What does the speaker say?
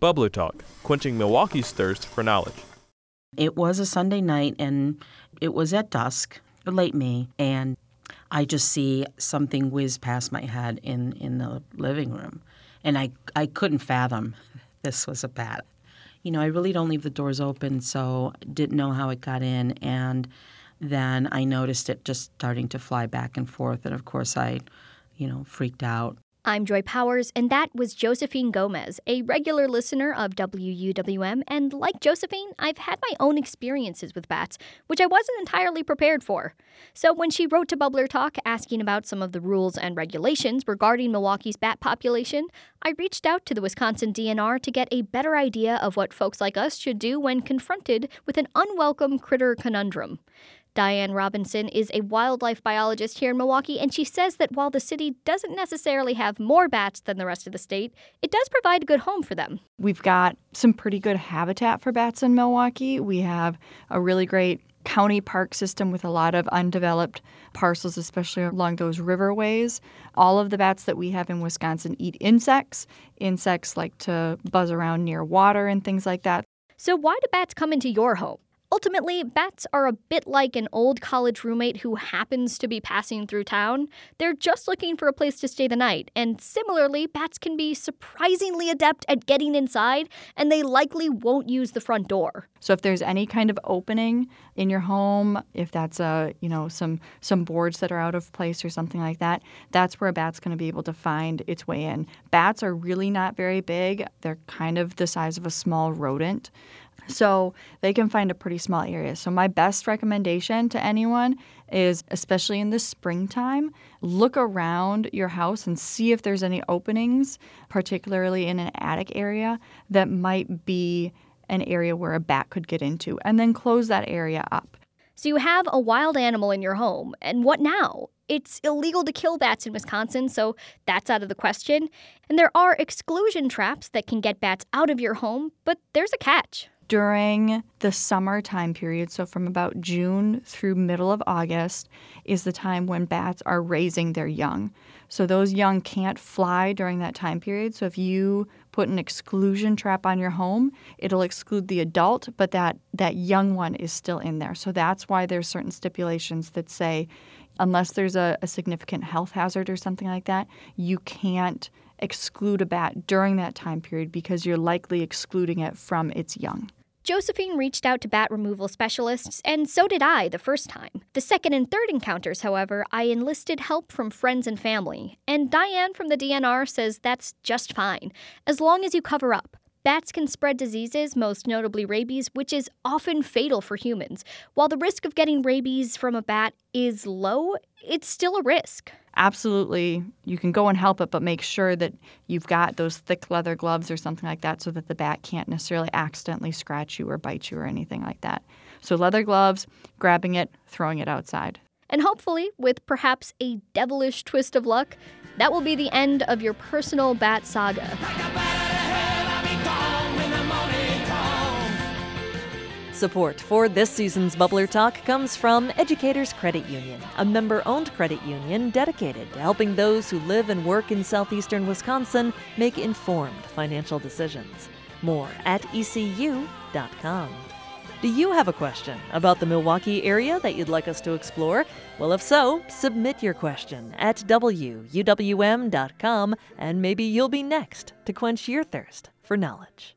Bubbler Talk, quenching Milwaukee's thirst for knowledge. It was a Sunday night and it was at dusk, late May, and I just see something whiz past my head in, in the living room. And I, I couldn't fathom this was a bat. You know, I really don't leave the doors open, so didn't know how it got in. And then I noticed it just starting to fly back and forth. And of course, I, you know, freaked out. I'm Joy Powers, and that was Josephine Gomez, a regular listener of WUWM. And like Josephine, I've had my own experiences with bats, which I wasn't entirely prepared for. So when she wrote to Bubbler Talk asking about some of the rules and regulations regarding Milwaukee's bat population, I reached out to the Wisconsin DNR to get a better idea of what folks like us should do when confronted with an unwelcome critter conundrum. Diane Robinson is a wildlife biologist here in Milwaukee, and she says that while the city doesn't necessarily have more bats than the rest of the state, it does provide a good home for them. We've got some pretty good habitat for bats in Milwaukee. We have a really great county park system with a lot of undeveloped parcels, especially along those riverways. All of the bats that we have in Wisconsin eat insects. Insects like to buzz around near water and things like that. So, why do bats come into your home? Ultimately, bats are a bit like an old college roommate who happens to be passing through town. They're just looking for a place to stay the night. And similarly, bats can be surprisingly adept at getting inside, and they likely won't use the front door. So if there's any kind of opening in your home, if that's a, you know, some some boards that are out of place or something like that, that's where a bat's going to be able to find its way in. Bats are really not very big. They're kind of the size of a small rodent. So they can find a pretty small area. So, my best recommendation to anyone is, especially in the springtime, look around your house and see if there's any openings, particularly in an attic area, that might be an area where a bat could get into, and then close that area up. So, you have a wild animal in your home, and what now? It's illegal to kill bats in Wisconsin, so that's out of the question. And there are exclusion traps that can get bats out of your home, but there's a catch during the summer time period, so from about June through middle of August, is the time when bats are raising their young. So those young can't fly during that time period. So if you put an exclusion trap on your home, it'll exclude the adult, but that, that young one is still in there. So that's why there's certain stipulations that say unless there's a, a significant health hazard or something like that, you can't exclude a bat during that time period because you're likely excluding it from its young. Josephine reached out to bat removal specialists, and so did I the first time. The second and third encounters, however, I enlisted help from friends and family. And Diane from the DNR says that's just fine, as long as you cover up. Bats can spread diseases, most notably rabies, which is often fatal for humans. While the risk of getting rabies from a bat is low, it's still a risk. Absolutely, you can go and help it, but make sure that you've got those thick leather gloves or something like that so that the bat can't necessarily accidentally scratch you or bite you or anything like that. So, leather gloves, grabbing it, throwing it outside. And hopefully, with perhaps a devilish twist of luck, that will be the end of your personal bat saga. Support for this season's Bubbler Talk comes from Educators Credit Union, a member owned credit union dedicated to helping those who live and work in southeastern Wisconsin make informed financial decisions. More at ecu.com. Do you have a question about the Milwaukee area that you'd like us to explore? Well, if so, submit your question at wuwm.com and maybe you'll be next to quench your thirst for knowledge.